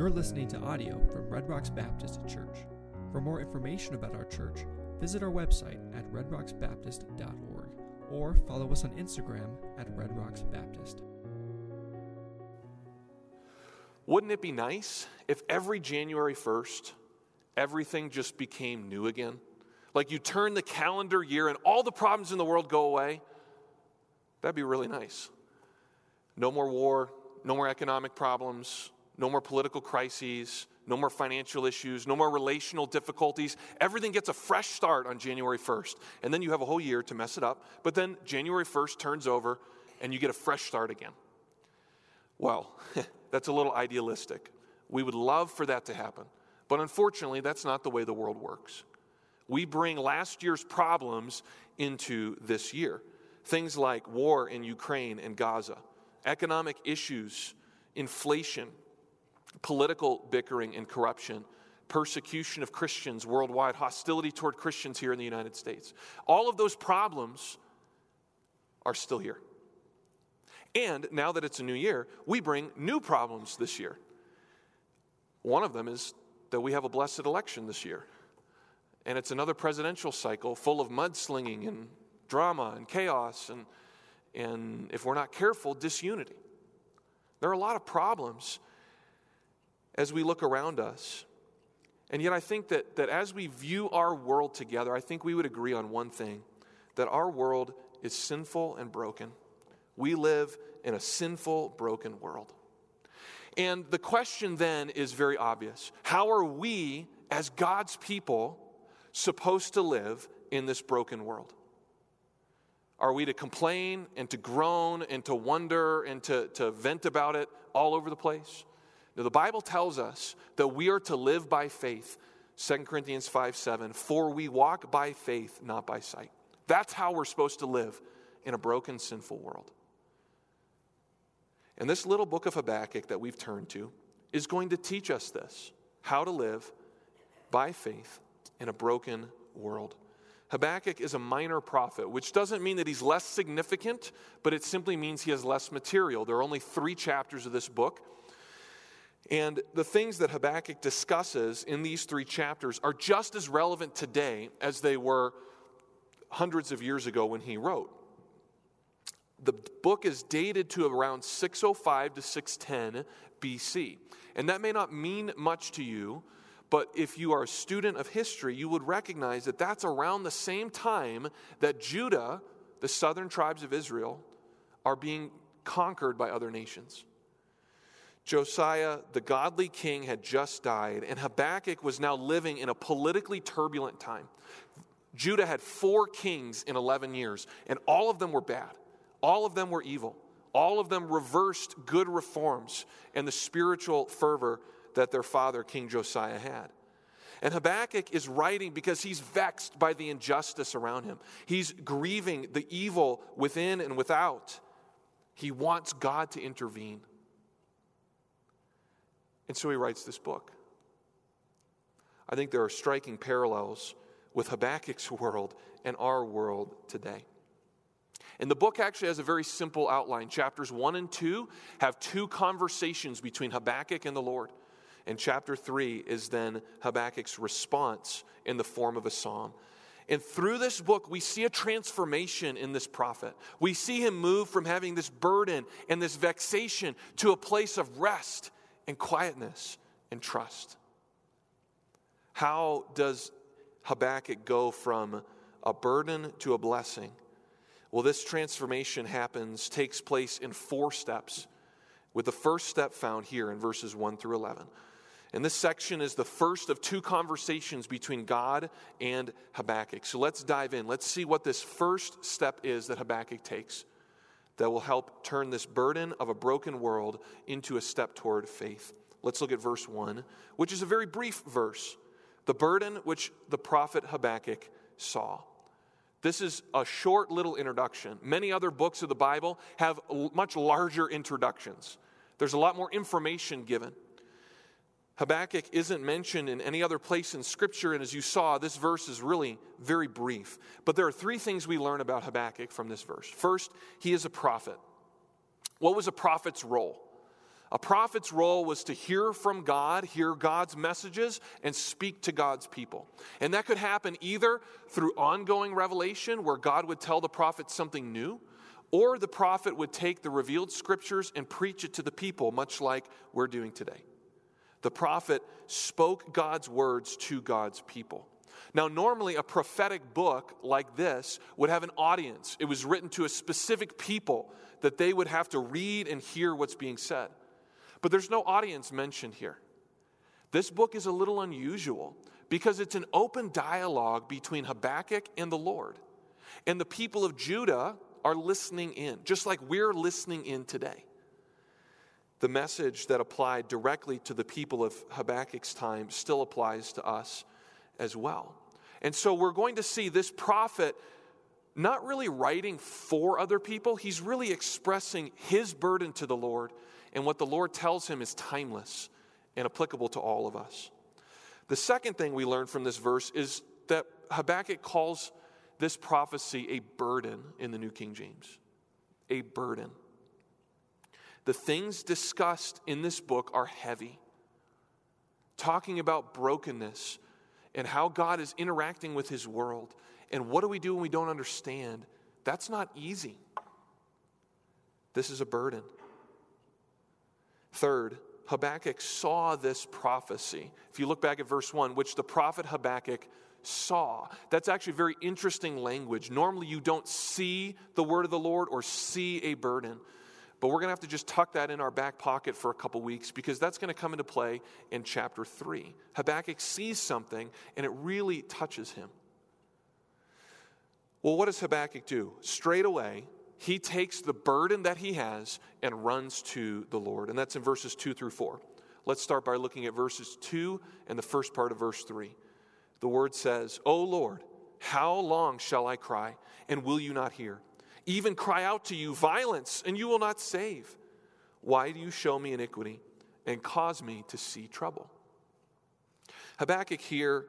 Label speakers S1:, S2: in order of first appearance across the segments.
S1: You're listening to audio from Red Rocks Baptist Church. For more information about our church, visit our website at redrocksbaptist.org or follow us on Instagram at Red Rocks Baptist.
S2: Wouldn't it be nice if every January 1st, everything just became new again? Like you turn the calendar year and all the problems in the world go away? That'd be really nice. No more war, no more economic problems, no more political crises, no more financial issues, no more relational difficulties. Everything gets a fresh start on January 1st. And then you have a whole year to mess it up. But then January 1st turns over and you get a fresh start again. Well, that's a little idealistic. We would love for that to happen. But unfortunately, that's not the way the world works. We bring last year's problems into this year. Things like war in Ukraine and Gaza, economic issues, inflation, political bickering and corruption, persecution of Christians worldwide, hostility toward Christians here in the United States. All of those problems are still here. And now that it's a new year, we bring new problems this year. One of them is that we have a blessed election this year. And it's another presidential cycle full of mudslinging and drama and chaos and, and if we're not careful, disunity. There are a lot of problems as we look around us. And yet, I think that, that as we view our world together, I think we would agree on one thing that our world is sinful and broken. We live in a sinful, broken world. And the question then is very obvious How are we, as God's people, supposed to live in this broken world? Are we to complain and to groan and to wonder and to, to vent about it all over the place? Now, the Bible tells us that we are to live by faith. 2 Corinthians 5 7, for we walk by faith, not by sight. That's how we're supposed to live in a broken, sinful world. And this little book of Habakkuk that we've turned to is going to teach us this how to live by faith in a broken world. Habakkuk is a minor prophet, which doesn't mean that he's less significant, but it simply means he has less material. There are only three chapters of this book. And the things that Habakkuk discusses in these three chapters are just as relevant today as they were hundreds of years ago when he wrote. The book is dated to around 605 to 610 BC. And that may not mean much to you, but if you are a student of history, you would recognize that that's around the same time that Judah, the southern tribes of Israel, are being conquered by other nations. Josiah, the godly king, had just died, and Habakkuk was now living in a politically turbulent time. Judah had four kings in 11 years, and all of them were bad. All of them were evil. All of them reversed good reforms and the spiritual fervor that their father, King Josiah, had. And Habakkuk is writing because he's vexed by the injustice around him. He's grieving the evil within and without. He wants God to intervene. And so he writes this book. I think there are striking parallels with Habakkuk's world and our world today. And the book actually has a very simple outline. Chapters 1 and 2 have two conversations between Habakkuk and the Lord. And chapter 3 is then Habakkuk's response in the form of a psalm. And through this book, we see a transformation in this prophet. We see him move from having this burden and this vexation to a place of rest and quietness and trust. How does Habakkuk go from a burden to a blessing? Well, this transformation happens, takes place in four steps, with the first step found here in verses 1 through 11. And this section is the first of two conversations between God and Habakkuk. So let's dive in. Let's see what this first step is that Habakkuk takes that will help turn this burden of a broken world into a step toward faith. Let's look at verse 1, which is a very brief verse. The burden which the prophet Habakkuk saw. This is a short little introduction. Many other books of the Bible have much larger introductions, there's a lot more information given. Habakkuk isn't mentioned in any other place in Scripture, and as you saw, this verse is really very brief. But there are three things we learn about Habakkuk from this verse. First, he is a prophet. What was a prophet's role? A prophet's role was to hear from God, hear God's messages, and speak to God's people. And that could happen either through ongoing revelation, where God would tell the prophet something new, or the prophet would take the revealed scriptures and preach it to the people, much like we're doing today. The prophet spoke God's words to God's people. Now, normally, a prophetic book like this would have an audience. It was written to a specific people that they would have to read and hear what's being said. But there's no audience mentioned here. This book is a little unusual because it's an open dialogue between Habakkuk and the Lord. And the people of Judah are listening in, just like we're listening in today. The message that applied directly to the people of Habakkuk's time still applies to us as well. And so we're going to see this prophet not really writing for other people, he's really expressing his burden to the Lord and what the Lord tells him is timeless and applicable to all of us. The second thing we learn from this verse is that Habakkuk calls this prophecy a burden in the New King James. A burden. The things discussed in this book are heavy, talking about brokenness and how God is interacting with his world. And what do we do when we don't understand? That's not easy. This is a burden. Third, Habakkuk saw this prophecy. If you look back at verse 1, which the prophet Habakkuk saw. That's actually very interesting language. Normally, you don't see the word of the Lord or see a burden. But we're going to have to just tuck that in our back pocket for a couple weeks because that's going to come into play in chapter 3. Habakkuk sees something and it really touches him. Well, what does Habakkuk do? Straight away, he takes the burden that he has and runs to the Lord. And that's in verses 2 through 4. Let's start by looking at verses 2 and the first part of verse 3. The word says, O Lord, how long shall I cry, and will you not hear? Even cry out to you violence, and you will not save. Why do you show me iniquity and cause me to see trouble? Habakkuk here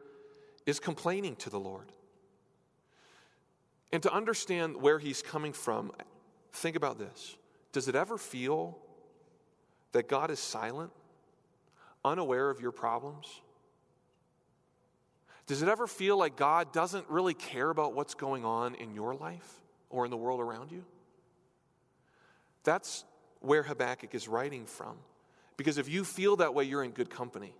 S2: is complaining to the Lord. And to understand where he's coming from, think about this. Does it ever feel that God is silent, unaware of your problems? Does it ever feel like God doesn't really care about what's going on in your life or in the world around you? That's where Habakkuk is writing from. Because if you feel that way, you're in good company.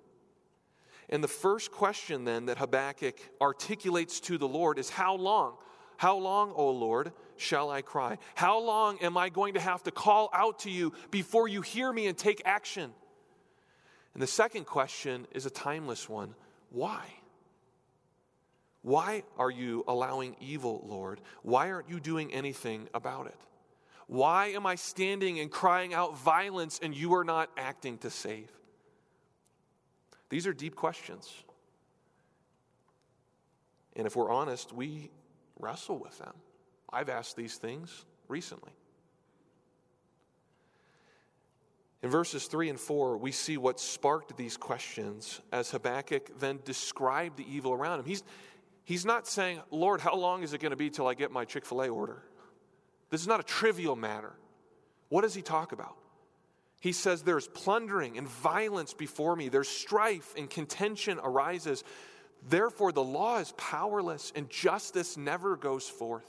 S2: And the first question then that Habakkuk articulates to the Lord is How long? How long, O Lord, shall I cry? How long am I going to have to call out to you before you hear me and take action? And the second question is a timeless one Why? Why are you allowing evil, Lord? Why aren't you doing anything about it? Why am I standing and crying out violence and you are not acting to save? These are deep questions. And if we're honest, we wrestle with them. I've asked these things recently. In verses 3 and 4, we see what sparked these questions as Habakkuk then described the evil around him. He's, he's not saying, Lord, how long is it going to be till I get my Chick fil A order? This is not a trivial matter. What does he talk about? He says, There's plundering and violence before me, there's strife and contention arises. Therefore, the law is powerless and justice never goes forth.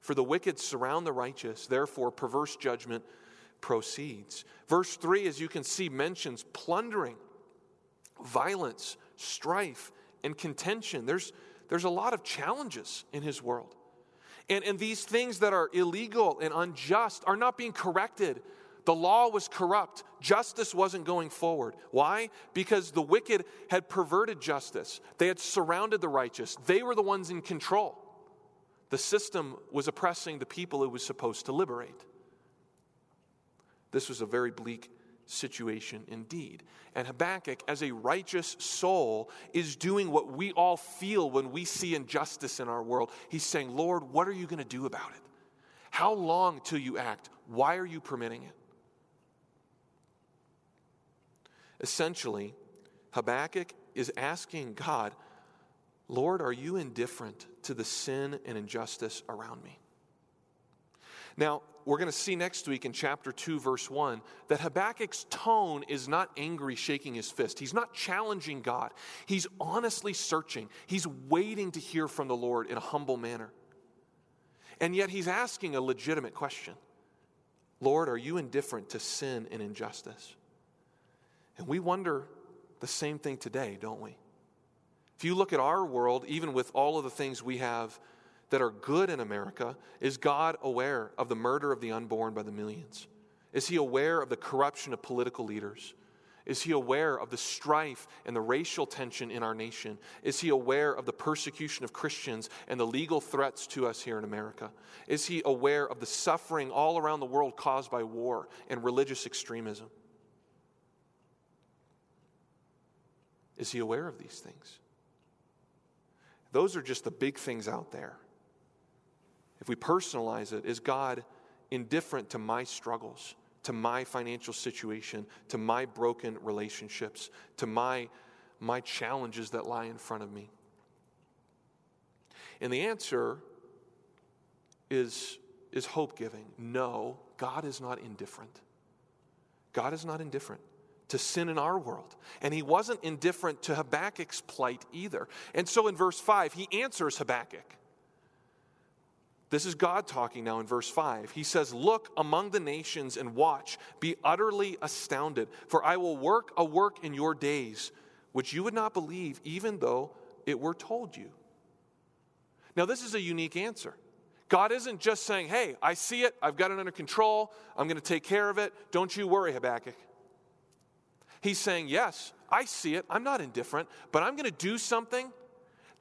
S2: For the wicked surround the righteous, therefore, perverse judgment proceeds. Verse 3, as you can see, mentions plundering, violence, strife, and contention. There's, there's a lot of challenges in his world. And, and these things that are illegal and unjust are not being corrected the law was corrupt. Justice wasn't going forward. Why? Because the wicked had perverted justice. They had surrounded the righteous. They were the ones in control. The system was oppressing the people it was supposed to liberate. This was a very bleak situation indeed. And Habakkuk, as a righteous soul, is doing what we all feel when we see injustice in our world. He's saying, Lord, what are you going to do about it? How long till you act? Why are you permitting it? Essentially, Habakkuk is asking God, Lord, are you indifferent to the sin and injustice around me? Now, we're going to see next week in chapter 2, verse 1, that Habakkuk's tone is not angry, shaking his fist. He's not challenging God. He's honestly searching. He's waiting to hear from the Lord in a humble manner. And yet, he's asking a legitimate question Lord, are you indifferent to sin and injustice? And we wonder the same thing today, don't we? If you look at our world, even with all of the things we have that are good in America, is God aware of the murder of the unborn by the millions? Is he aware of the corruption of political leaders? Is he aware of the strife and the racial tension in our nation? Is he aware of the persecution of Christians and the legal threats to us here in America? Is he aware of the suffering all around the world caused by war and religious extremism? Is he aware of these things? Those are just the big things out there if we personalize it, is God indifferent to my struggles, to my financial situation, to my broken relationships, to my, my challenges that lie in front of me? And the answer is, is hope giving. No, God is not indifferent. God is not indifferent to sin in our world. And he wasn't indifferent to Habakkuk's plight either. And so in verse 5, he answers Habakkuk. This is God talking now in verse 5. He says, Look among the nations and watch, be utterly astounded, for I will work a work in your days which you would not believe, even though it were told you. Now, this is a unique answer. God isn't just saying, Hey, I see it, I've got it under control, I'm going to take care of it, don't you worry, Habakkuk. He's saying, Yes, I see it, I'm not indifferent, but I'm going to do something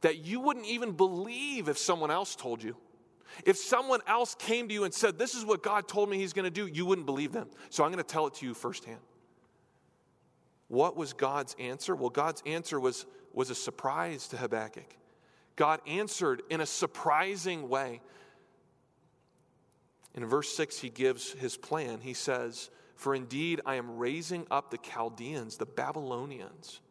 S2: that you wouldn't even believe if someone else told you. If someone else came to you and said, This is what God told me He's going to do, you wouldn't believe them. So I'm going to tell it to you firsthand. What was God's answer? Well, God's answer was, was a surprise to Habakkuk. God answered in a surprising way. In verse 6, he gives his plan. He says, For indeed I am raising up the Chaldeans, the Babylonians,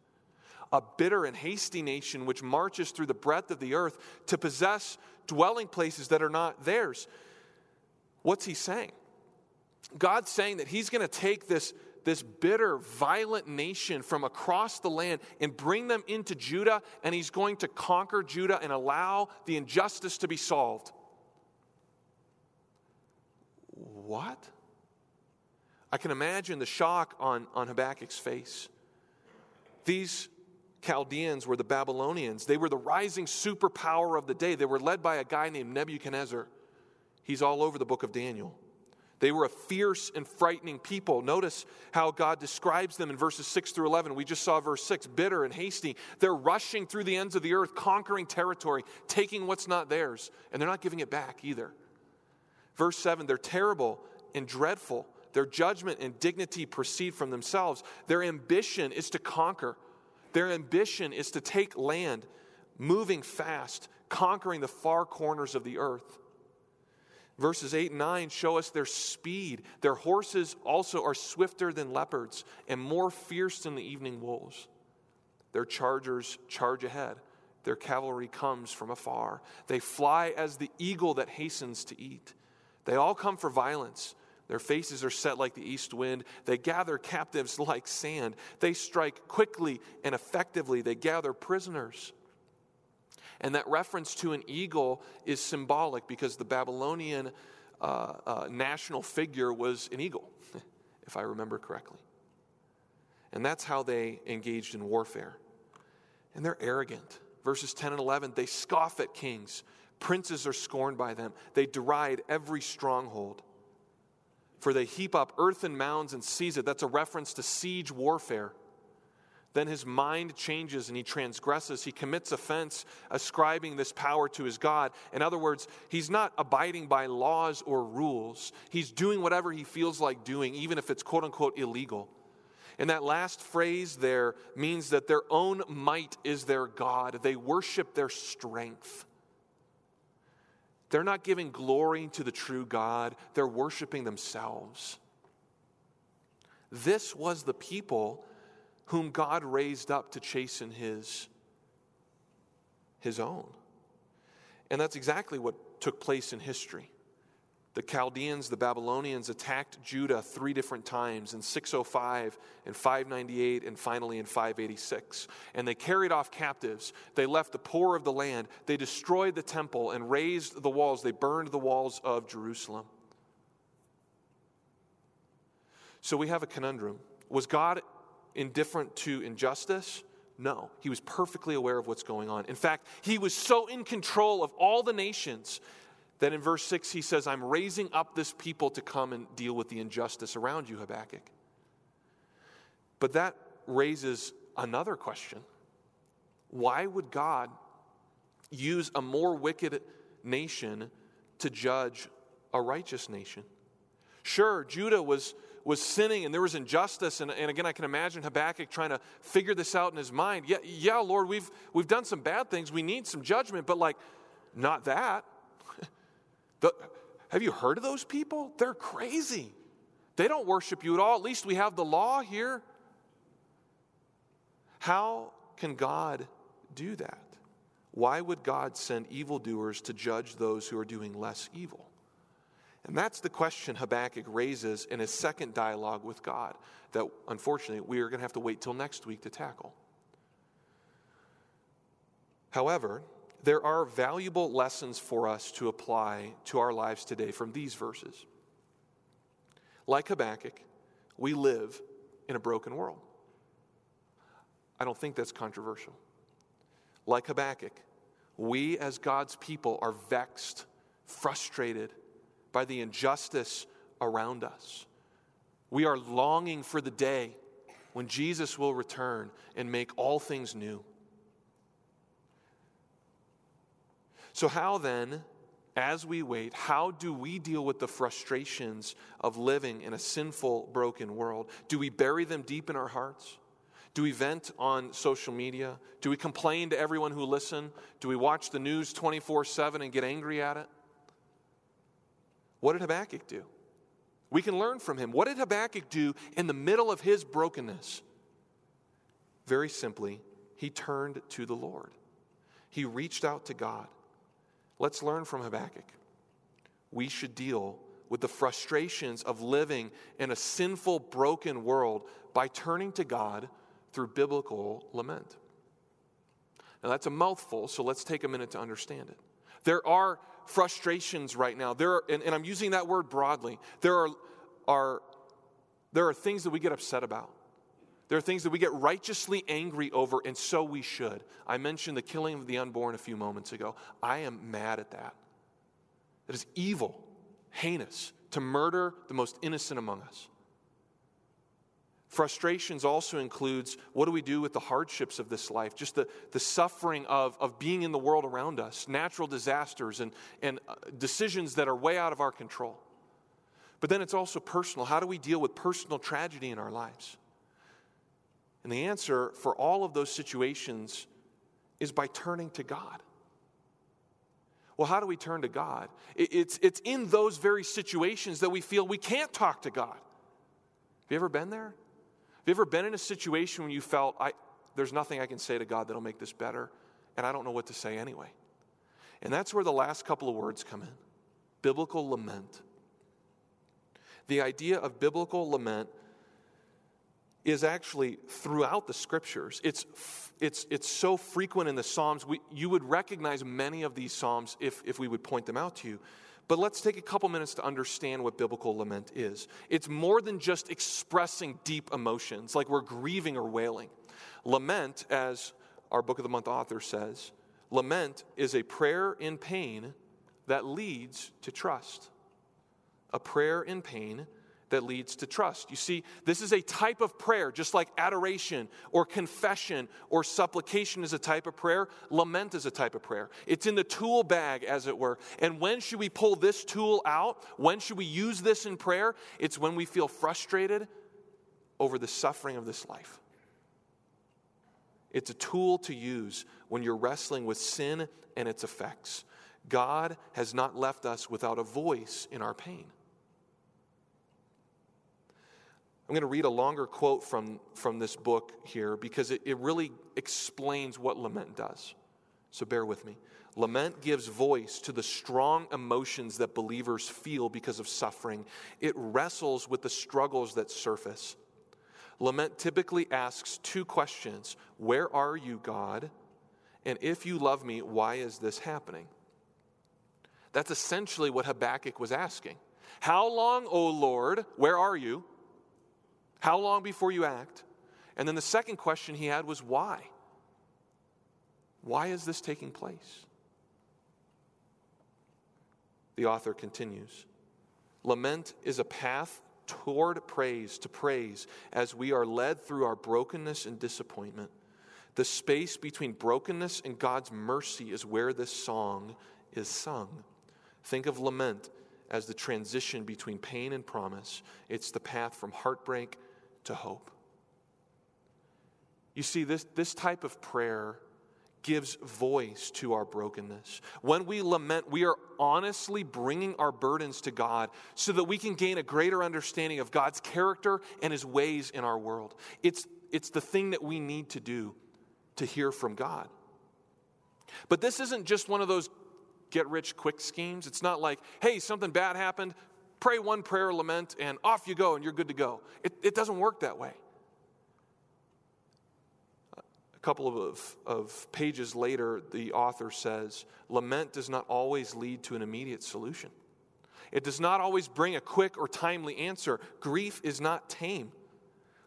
S2: a bitter and hasty nation which marches through the breadth of the earth to possess dwelling places that are not theirs. What's he saying? God's saying that he's going to take this, this bitter, violent nation from across the land and bring them into Judah, and he's going to conquer Judah and allow the injustice to be solved. What? I can imagine the shock on, on Habakkuk's face. These Chaldeans were the Babylonians. They were the rising superpower of the day. They were led by a guy named Nebuchadnezzar. He's all over the book of Daniel. They were a fierce and frightening people. Notice how God describes them in verses 6 through 11. We just saw verse 6 bitter and hasty. They're rushing through the ends of the earth, conquering territory, taking what's not theirs, and they're not giving it back either. Verse 7 they're terrible and dreadful. Their judgment and dignity proceed from themselves. Their ambition is to conquer. Their ambition is to take land, moving fast, conquering the far corners of the earth. Verses 8 and 9 show us their speed. Their horses also are swifter than leopards and more fierce than the evening wolves. Their chargers charge ahead. Their cavalry comes from afar. They fly as the eagle that hastens to eat. They all come for violence. Their faces are set like the east wind. They gather captives like sand. They strike quickly and effectively. They gather prisoners. And that reference to an eagle is symbolic because the Babylonian uh, uh, national figure was an eagle, if I remember correctly. And that's how they engaged in warfare. And they're arrogant. Verses 10 and 11 they scoff at kings, princes are scorned by them, they deride every stronghold. For they heap up earthen mounds and seize it. That's a reference to siege warfare. Then his mind changes and he transgresses. He commits offense, ascribing this power to his God. In other words, he's not abiding by laws or rules. He's doing whatever he feels like doing, even if it's quote unquote illegal. And that last phrase there means that their own might is their God. They worship their strength. They're not giving glory to the true God, they're worshiping themselves. This was the people whom God raised up to chasten his, his own. And that's exactly what took place in history. The Chaldeans, the Babylonians attacked Judah three different times in 605, in 598, and finally in 586. And they carried off captives. They left the poor of the land. They destroyed the temple and razed the walls. They burned the walls of Jerusalem. So we have a conundrum. Was God indifferent to injustice? No, he was perfectly aware of what's going on. In fact, he was so in control of all the nations that in verse 6 he says, I'm raising up this people to come and deal with the injustice around you, Habakkuk. But that raises another question Why would God use a more wicked nation to judge a righteous nation? Sure, Judah was was sinning and there was injustice. And, and again, I can imagine Habakkuk trying to figure this out in his mind. Yeah, yeah, Lord, we've, we've done some bad things. We need some judgment, but like, not that. the, have you heard of those people? They're crazy. They don't worship you at all. At least we have the law here. How can God do that? Why would God send evildoers to judge those who are doing less evil? And that's the question Habakkuk raises in his second dialogue with God that unfortunately we are going to have to wait till next week to tackle. However, there are valuable lessons for us to apply to our lives today from these verses. Like Habakkuk, we live in a broken world. I don't think that's controversial. Like Habakkuk, we as God's people are vexed, frustrated, by the injustice around us. We are longing for the day when Jesus will return and make all things new. So, how then, as we wait, how do we deal with the frustrations of living in a sinful, broken world? Do we bury them deep in our hearts? Do we vent on social media? Do we complain to everyone who listen? Do we watch the news 24 7 and get angry at it? What did Habakkuk do? We can learn from him. What did Habakkuk do in the middle of his brokenness? Very simply, he turned to the Lord. He reached out to God. Let's learn from Habakkuk. We should deal with the frustrations of living in a sinful, broken world by turning to God through biblical lament. Now, that's a mouthful, so let's take a minute to understand it. There are frustrations right now. There are, and, and I'm using that word broadly. There are, are, there are things that we get upset about. There are things that we get righteously angry over, and so we should. I mentioned the killing of the unborn a few moments ago. I am mad at that. It is evil, heinous, to murder the most innocent among us. Frustrations also includes what do we do with the hardships of this life, just the, the suffering of, of being in the world around us, natural disasters, and, and uh, decisions that are way out of our control. But then it's also personal. How do we deal with personal tragedy in our lives? And the answer for all of those situations is by turning to God. Well, how do we turn to God? It's, it's in those very situations that we feel we can't talk to God. Have you ever been there? Have you ever been in a situation when you felt, I, there's nothing I can say to God that'll make this better, and I don't know what to say anyway? And that's where the last couple of words come in biblical lament. The idea of biblical lament is actually throughout the scriptures. It's, it's, it's so frequent in the Psalms. We, you would recognize many of these Psalms if, if we would point them out to you. But let's take a couple minutes to understand what biblical lament is. It's more than just expressing deep emotions, like we're grieving or wailing. Lament, as our Book of the Month author says, lament is a prayer in pain that leads to trust. A prayer in pain that leads to trust. You see, this is a type of prayer, just like adoration or confession or supplication is a type of prayer, lament is a type of prayer. It's in the tool bag, as it were. And when should we pull this tool out? When should we use this in prayer? It's when we feel frustrated over the suffering of this life. It's a tool to use when you're wrestling with sin and its effects. God has not left us without a voice in our pain. I'm going to read a longer quote from, from this book here because it, it really explains what lament does. So bear with me. Lament gives voice to the strong emotions that believers feel because of suffering. It wrestles with the struggles that surface. Lament typically asks two questions Where are you, God? And if you love me, why is this happening? That's essentially what Habakkuk was asking. How long, O Lord, where are you? How long before you act? And then the second question he had was why? Why is this taking place? The author continues Lament is a path toward praise, to praise, as we are led through our brokenness and disappointment. The space between brokenness and God's mercy is where this song is sung. Think of lament as the transition between pain and promise, it's the path from heartbreak to hope. You see, this, this type of prayer gives voice to our brokenness. When we lament, we are honestly bringing our burdens to God so that we can gain a greater understanding of God's character and his ways in our world. It's, it's the thing that we need to do to hear from God. But this isn't just one of those get rich quick schemes. It's not like, hey, something bad happened, pray one prayer, lament, and off you go, and you're good to go. It, it doesn't work that way. A couple of, of pages later, the author says, Lament does not always lead to an immediate solution. It does not always bring a quick or timely answer. Grief is not tame.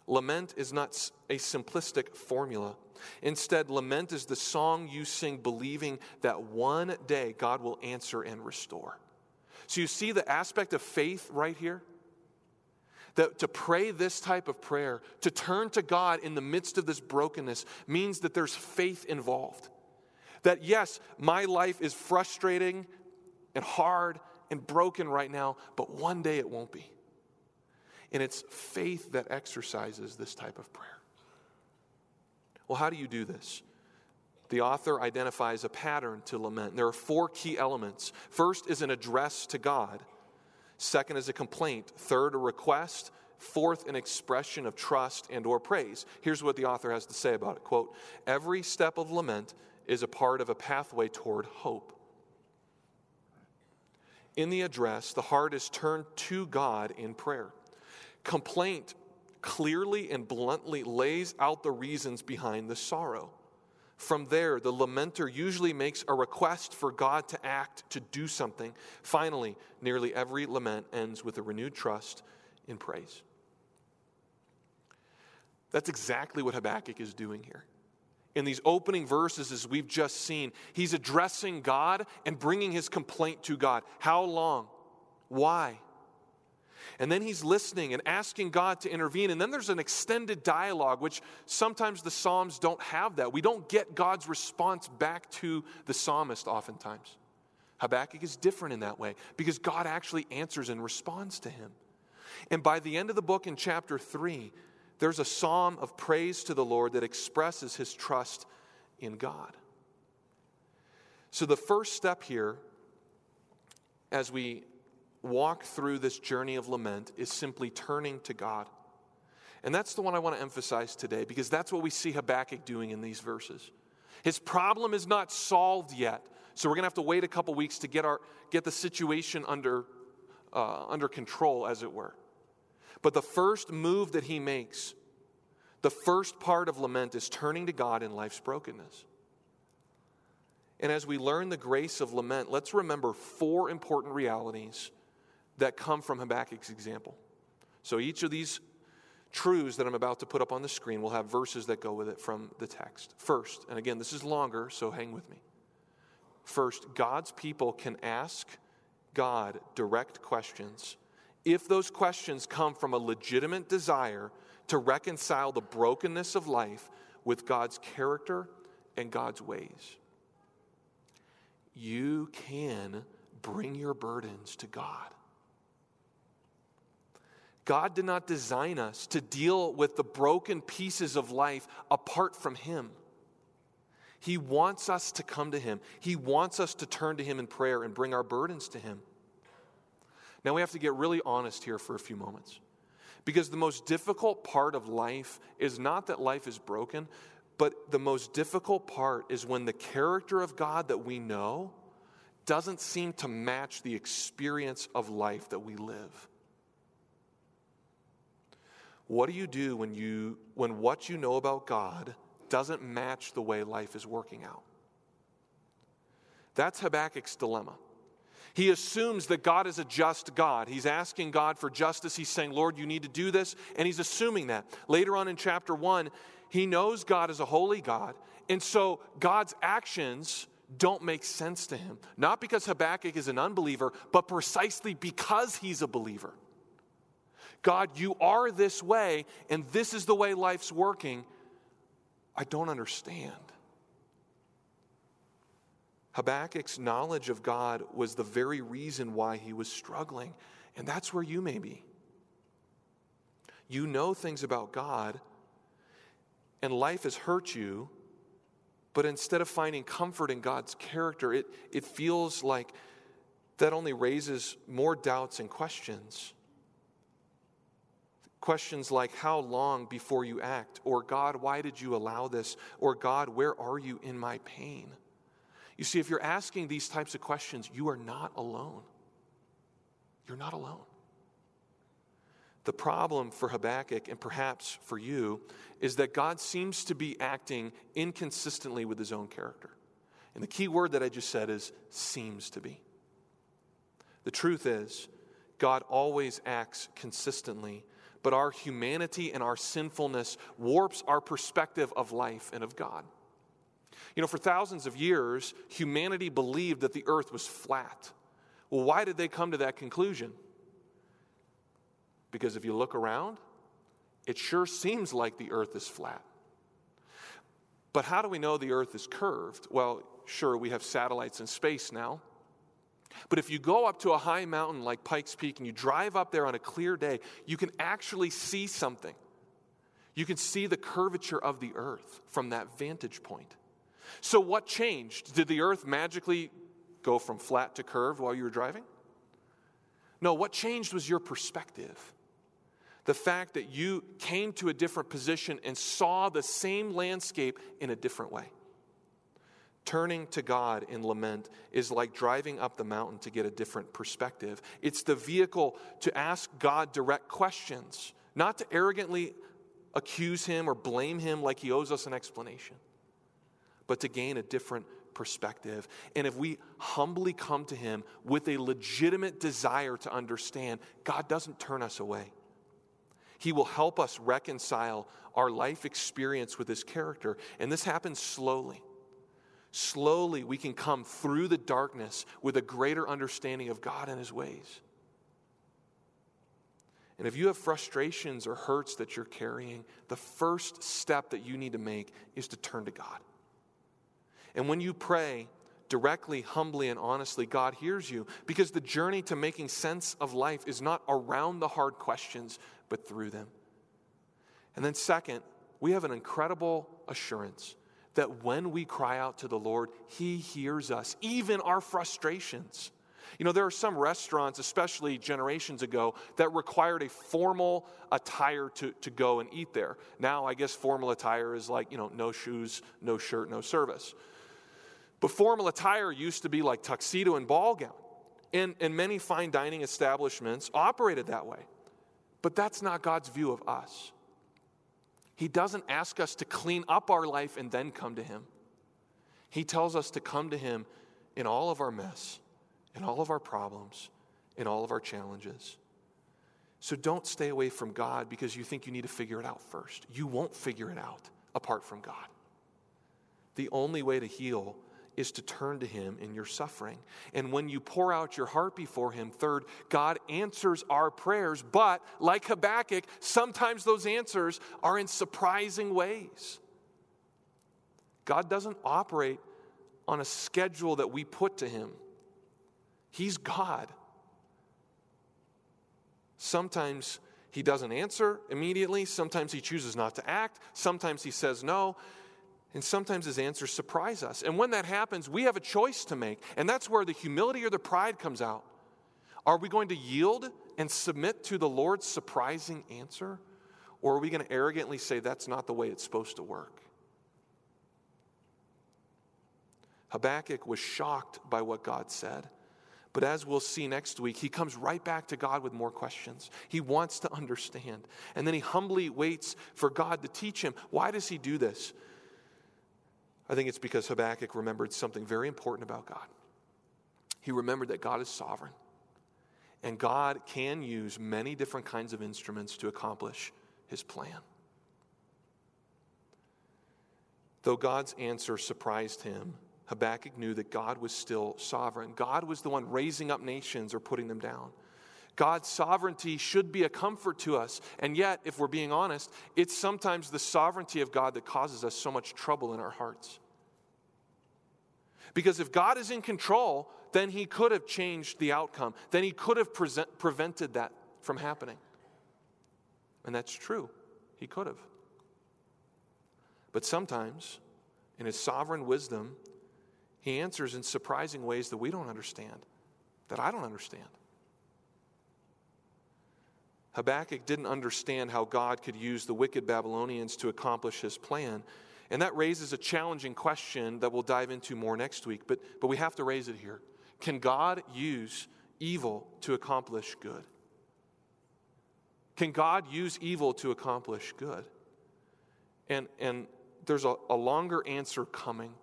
S2: Lament is not a simplistic formula. Instead, lament is the song you sing believing that one day God will answer and restore. So you see the aspect of faith right here? That to pray this type of prayer, to turn to God in the midst of this brokenness, means that there's faith involved. That yes, my life is frustrating and hard and broken right now, but one day it won't be. And it's faith that exercises this type of prayer. Well, how do you do this? The author identifies a pattern to lament. There are four key elements. First is an address to God. Second is a complaint. Third, a request. Fourth, an expression of trust and or praise. Here's what the author has to say about it. Quote, every step of lament is a part of a pathway toward hope. In the address, the heart is turned to God in prayer. Complaint clearly and bluntly lays out the reasons behind the sorrow. From there, the lamenter usually makes a request for God to act, to do something. Finally, nearly every lament ends with a renewed trust in praise. That's exactly what Habakkuk is doing here. In these opening verses, as we've just seen, he's addressing God and bringing his complaint to God. How long? Why? And then he's listening and asking God to intervene. And then there's an extended dialogue, which sometimes the Psalms don't have that. We don't get God's response back to the psalmist oftentimes. Habakkuk is different in that way because God actually answers and responds to him. And by the end of the book in chapter 3, there's a psalm of praise to the Lord that expresses his trust in God. So, the first step here, as we walk through this journey of lament is simply turning to God. And that's the one I want to emphasize today because that's what we see Habakkuk doing in these verses. His problem is not solved yet. So we're going to have to wait a couple weeks to get, our, get the situation under, uh, under control, as it were. But the first move that he makes, the first part of lament, is turning to God in life's brokenness. And as we learn the grace of lament, let's remember four important realities that come from Habakkuk's example. So each of these truths that I'm about to put up on the screen will have verses that go with it from the text. First, and again, this is longer, so hang with me. First, God's people can ask God direct questions if those questions come from a legitimate desire to reconcile the brokenness of life with God's character and God's ways. You can bring your burdens to God. God did not design us to deal with the broken pieces of life apart from Him. He wants us to come to Him. He wants us to turn to Him in prayer and bring our burdens to Him. Now we have to get really honest here for a few moments. Because the most difficult part of life is not that life is broken, But the most difficult part is when the character of God that we know doesn't seem to match the experience of life that we live. What do you do when, you, when what you know about God doesn't match the way life is working out? That's Habakkuk's dilemma. He assumes that God is a just God. He's asking God for justice. He's saying, Lord, you need to do this. And he's assuming that. Later on in chapter one, he knows God is a holy God. And so God's actions don't make sense to him. Not because Habakkuk is an unbeliever, but precisely because he's a believer. God, you are this way, and this is the way life's working. I don't understand. Habakkuk's knowledge of God was the very reason why he was struggling. And that's where you may be. You know things about God, and life has hurt you, but instead of finding comfort in God's character, it, it feels like that only raises more doubts and questions. Questions like, How long before you act? Or, God, why did you allow this? Or, God, where are you in my pain? You see, if you're asking these types of questions, you are not alone. You're not alone. The problem for Habakkuk, and perhaps for you, is that God seems to be acting inconsistently with his own character. And the key word that I just said is seems to be. The truth is, God always acts consistently, but our humanity and our sinfulness warps our perspective of life and of God. You know, for thousands of years, humanity believed that the earth was flat. Well, why did they come to that conclusion? Because if you look around, it sure seems like the earth is flat. But how do we know the earth is curved? Well, sure, we have satellites in space now. But if you go up to a high mountain like Pikes Peak and you drive up there on a clear day, you can actually see something. You can see the curvature of the earth from that vantage point. So, what changed? Did the earth magically go from flat to curved while you were driving? No, what changed was your perspective. The fact that you came to a different position and saw the same landscape in a different way. Turning to God in lament is like driving up the mountain to get a different perspective. It's the vehicle to ask God direct questions, not to arrogantly accuse Him or blame Him like He owes us an explanation but to gain a different perspective. And if we humbly come to Him with a legitimate desire to understand, God doesn't turn us away. He will help us reconcile our life experience with His character. And this happens slowly. Slowly, we can come through the darkness with a greater understanding of God and His ways. And if you have frustrations or hurts that you're carrying, the first step that you need to make is to turn to God. And when you pray directly, humbly, and honestly, God hears you because the journey to making sense of life is not around the hard questions, but through them. And then, second, we have an incredible assurance that when we cry out to the Lord, He hears us, even our frustrations. You know, there are some restaurants, especially generations ago, that required a formal attire to, to go and eat there. Now, I guess formal attire is like, you know, no shoes, no shirt, no service. But formal attire used to be like tuxedo and ball gown. And, and many fine dining establishments operated that way. But that's not God's view of us. He doesn't ask us to clean up our life and then come to Him. He tells us to come to Him in all of our mess, in all of our problems, in all of our challenges. So don't stay away from God because you think you need to figure it out first. You won't figure it out apart from God. The only way to heal is to turn to Him in your suffering. And when you pour out your heart before Him, third, God answers our prayers, but like Habakkuk, sometimes those answers are in surprising ways. God doesn't operate on a schedule that we put to Him, He's God. Sometimes He doesn't answer immediately, sometimes He chooses not to act, sometimes He says no. And sometimes his answers surprise us. And when that happens, we have a choice to make. And that's where the humility or the pride comes out. Are we going to yield and submit to the Lord's surprising answer? Or are we going to arrogantly say that's not the way it's supposed to work? Habakkuk was shocked by what God said. But as we'll see next week, he comes right back to God with more questions. He wants to understand. And then he humbly waits for God to teach him. Why does he do this? I think it's because Habakkuk remembered something very important about God. He remembered that God is sovereign, and God can use many different kinds of instruments to accomplish his plan. Though God's answer surprised him, Habakkuk knew that God was still sovereign. God was the one raising up nations or putting them down. God's sovereignty should be a comfort to us. And yet, if we're being honest, it's sometimes the sovereignty of God that causes us so much trouble in our hearts. Because if God is in control, then He could have changed the outcome. Then He could have present, prevented that from happening. And that's true. He could have. But sometimes, in His sovereign wisdom, He answers in surprising ways that we don't understand, that I don't understand. Habakkuk didn't understand how God could use the wicked Babylonians to accomplish his plan. And that raises a challenging question that we'll dive into more next week, but, but we have to raise it here. Can God use evil to accomplish good? Can God use evil to accomplish good? And, and there's a, a longer answer coming,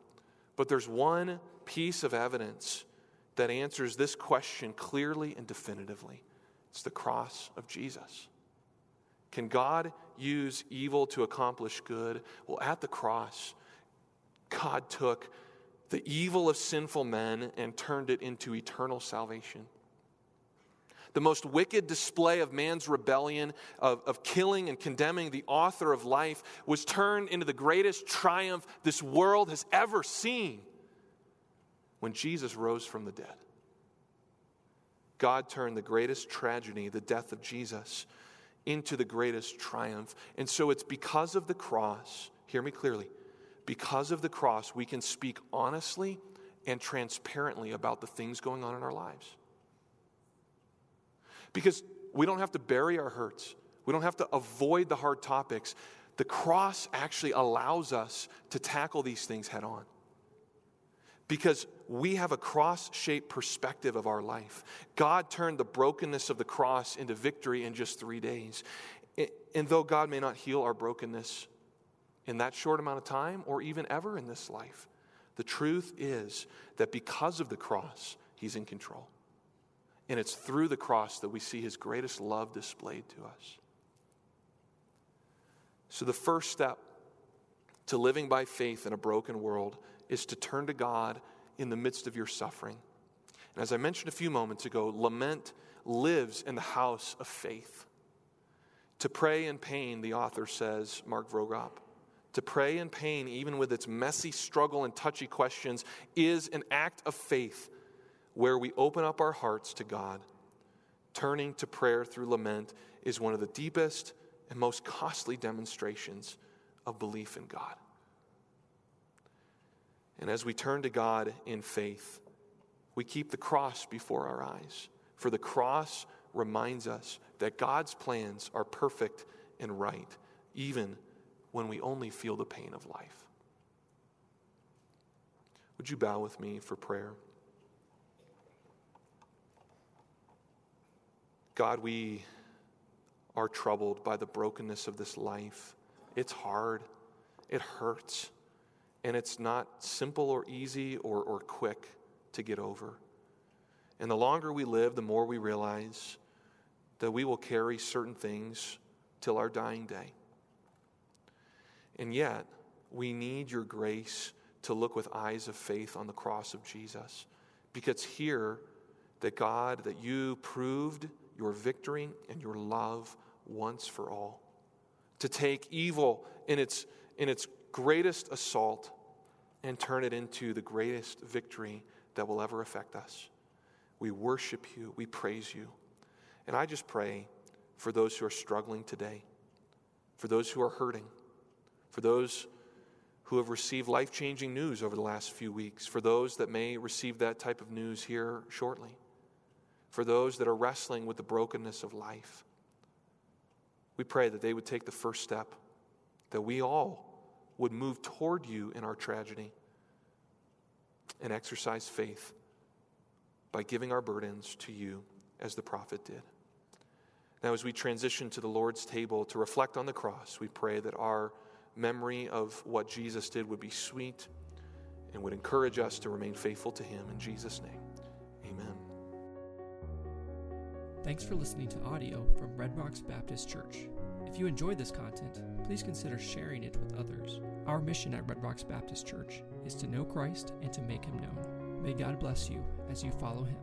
S2: but there's one piece of evidence that answers this question clearly and definitively it's the cross of Jesus. Can God use evil to accomplish good? Well, at the cross, God took the evil of sinful men and turned it into eternal salvation. The most wicked display of man's rebellion, of, of killing and condemning the author of life, was turned into the greatest triumph this world has ever seen when Jesus rose from the dead. God turned the greatest tragedy, the death of Jesus, into the greatest triumph. And so it's because of the cross, hear me clearly, because of the cross, we can speak honestly and transparently about the things going on in our lives. Because we don't have to bury our hurts, we don't have to avoid the hard topics. The cross actually allows us to tackle these things head on because we have a cross shaped perspective of our life. God turned the brokenness of the cross into victory in just three days. And though God may not heal our brokenness in that short amount of time or even ever in this life, the truth is that because of the cross, He's in control. And it's through the cross that we see His greatest love displayed to us. So, the first step to living by faith in a broken world is to turn to God in the midst of your suffering. And as I mentioned a few moments ago, lament lives in the house of faith. To pray in pain, the author says, Mark Vroegop, to pray in pain, even with its messy struggle and touchy questions, is an act of faith where we open up our hearts to God. Turning to prayer through lament is one of the deepest and most costly demonstrations of belief in God. And as we turn to God in faith, we keep the cross before our eyes. For the cross reminds us that God's plans are perfect and right, even when we only feel the pain of life. Would you bow with me for prayer? God, we are troubled by the brokenness of this life. It's hard, it hurts and it's not simple or easy or, or quick to get over. And the longer we live, the more we realize that we will carry certain things till our dying day. And yet, we need your grace to look with eyes of faith on the cross of Jesus. Because here, that God, that you proved your victory and your love once for all. To take evil in its, in its greatest assault and turn it into the greatest victory that will ever affect us. We worship you, we praise you. And I just pray for those who are struggling today, for those who are hurting, for those who have received life changing news over the last few weeks, for those that may receive that type of news here shortly, for those that are wrestling with the brokenness of life. We pray that they would take the first step, that we all would move toward you in our tragedy. and exercise faith by giving our burdens to you as the prophet did. Now, as we transition to the Lord's table to reflect on the cross, we pray that our memory of what Jesus did would be sweet and would encourage us to remain faithful to Him. In Jesus' name, amen.
S1: Thanks for listening to audio from Red Rocks Baptist Church. If you enjoyed this content, please consider sharing it with others. Our mission at Red Rocks Baptist Church is to know Christ and to make him known. May God bless you as you follow him.